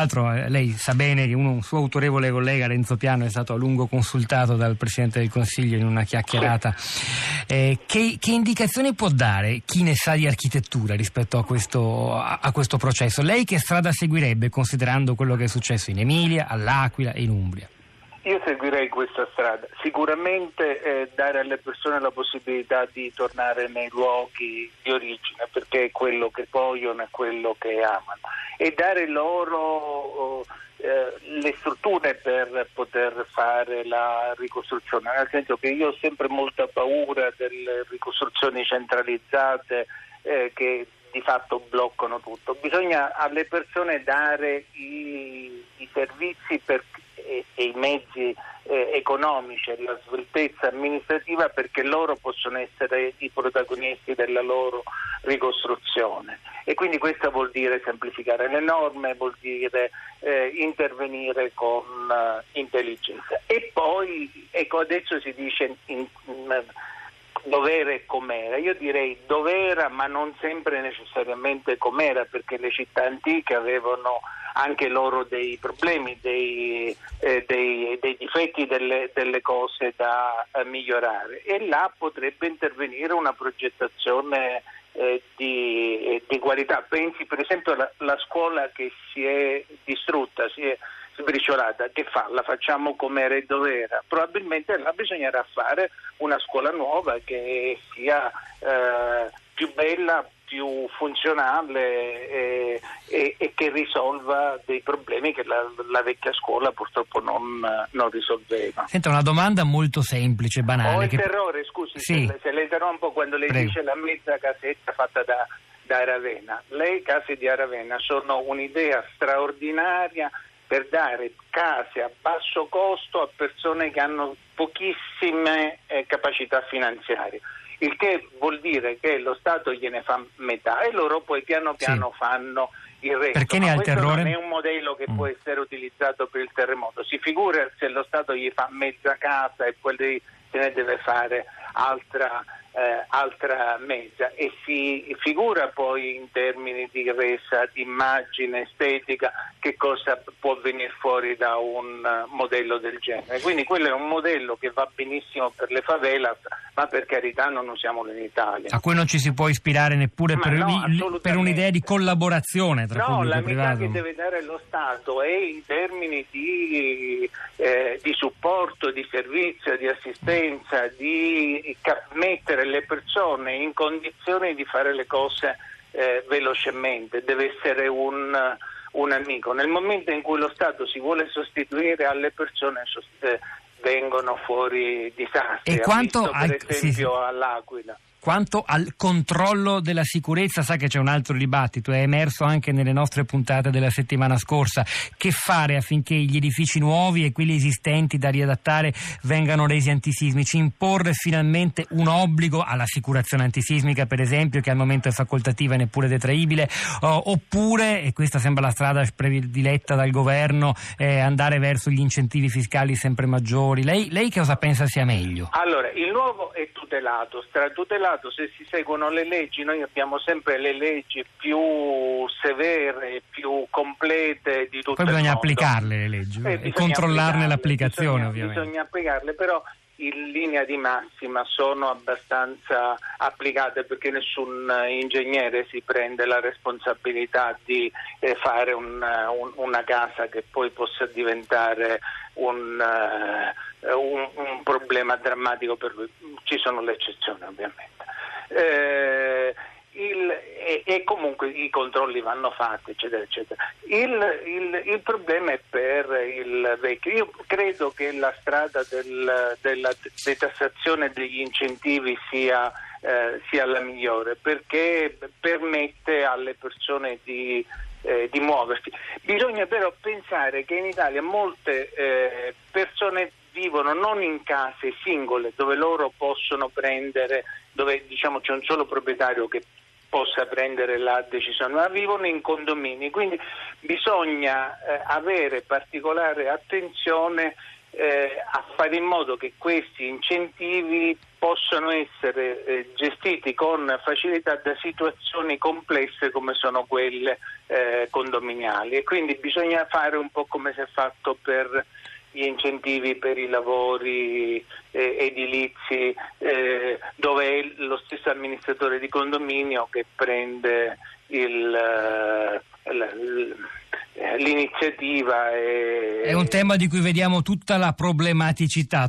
l'altro eh, lei sa bene che uno, un suo autorevole collega Renzo Piano è stato a lungo consultato dal Presidente del Consiglio in una chiacchierata. Eh, che, che, indicazioni può dare chi ne sa di architettura rispetto a questo, a, a questo processo? Lei che strada seguirebbe considerando quello che è successo in Emilia, all'Aquila e in Umbria? Io seguirei questa strada, sicuramente eh, dare alle persone la possibilità di tornare nei luoghi di origine perché è quello che vogliono e quello che amano. E dare loro eh, le strutture per poter fare la ricostruzione, nel senso che io ho sempre molta paura delle ricostruzioni centralizzate eh, che di fatto bloccano tutto. Bisogna alle persone dare i, i servizi per e, e i mezzi eh, economici e la sveltezza amministrativa perché loro possono essere i protagonisti della loro ricostruzione. E quindi questo vuol dire semplificare le norme, vuol dire eh, intervenire con uh, intelligenza. E poi, ecco, adesso si dice in, in, dovere com'era. Io direi dov'era, ma non sempre necessariamente com'era, perché le città antiche avevano anche loro dei problemi, dei, eh, dei, dei difetti, delle, delle, cose da eh, migliorare e là potrebbe intervenire una progettazione eh, di, di, qualità. Pensi per esempio alla scuola che si è distrutta, si è sbriciolata, che fa? La facciamo come era e dov'era? Probabilmente là bisognerà fare una scuola nuova che sia eh, più bella, più funzionale e, e, e, che risolva dei problemi che la, la vecchia scuola purtroppo non, non, risolveva. Senta, una domanda molto semplice, banale. Ho il che... terrore, scusi, sì. se, se le interrompo quando lei Prego. dice la mezza casetta fatta da, da Aravena. Le case di Aravena sono un'idea straordinaria per dare case a basso costo a persone che hanno pochissime eh, capacità finanziarie il che vuol dire che lo Stato gliene fa metà e loro poi piano piano sì. fanno il resto. Perché ne ha il terrore? non è un modello che mm. può essere utilizzato per il terremoto. Si figura se lo Stato gli fa mezza casa e poi se ne deve fare altra eh, altra mezza e si figura poi in termini di resa, di immagine estetica che cosa può venire fuori da un uh, modello del genere. Quindi quello è un modello che va benissimo per le favelas, ma per carità non usiamolo in Italia. A cui non ci si può ispirare neppure per, no, per, un'idea di collaborazione tra no, pubblico e privato. No, la che deve dare lo Stato è in termini di, eh, di supporto, di servizio, di assistenza, di mettere mettere le persone in condizioni di fare le cose eh, velocemente, deve essere un, un, amico. Nel momento in cui lo Stato si vuole sostituire alle persone eh, vengono fuori disastri, e quanto visto, per esempio sì, sì. all'Aquila. Quanto al controllo della sicurezza, sa che c'è un altro dibattito, è emerso anche nelle nostre puntate della settimana scorsa. Che fare affinché gli edifici nuovi e quelli esistenti da riadattare vengano resi antisismici? Imporre finalmente un obbligo all'assicurazione antisismica, per esempio, che al momento è facoltativa e neppure detraibile, oppure, e questa sembra la strada prediletta dal governo, eh, andare verso gli incentivi fiscali sempre maggiori. Lei, lei cosa pensa sia meglio? Allora, il nuovo è tutelato, tutelato Stato, se si seguono le leggi, noi abbiamo sempre le leggi più severe, più complete di tutto Poi bisogna applicarle le leggi eh, e controllarne l'applicazione bisogna, ovviamente. Bisogna applicarle, però in linea di massima sono abbastanza applicate perché nessun ingegnere si prende la responsabilità di eh, fare un, un, una casa che poi possa diventare un, un, un problema drammatico per lui. Ci sono le eccezioni ovviamente. Eh, il, e, e, comunque i controlli vanno fatti, eccetera, eccetera. Il, il, il, problema è per il vecchio. Io credo che la strada del, della detassazione degli incentivi sia, eh, sia, la migliore perché permette alle persone di, eh, di, muoversi. Bisogna però pensare che in Italia molte eh, persone vivono non in case singole dove loro possono prendere, dove diciamo c'è un solo proprietario che possa prendere la decisione, ma vivono in condomini, quindi bisogna eh, avere particolare attenzione eh, a fare in modo che questi incentivi possano essere eh, gestiti con facilità da situazioni complesse come sono quelle eh, condominiali. E quindi bisogna fare un po' come si è fatto per gli incentivi per i lavori eh, edilizi eh, dove è lo stesso amministratore di condominio che prende il, eh, l'iniziativa. È un tema di cui vediamo tutta la problematicità.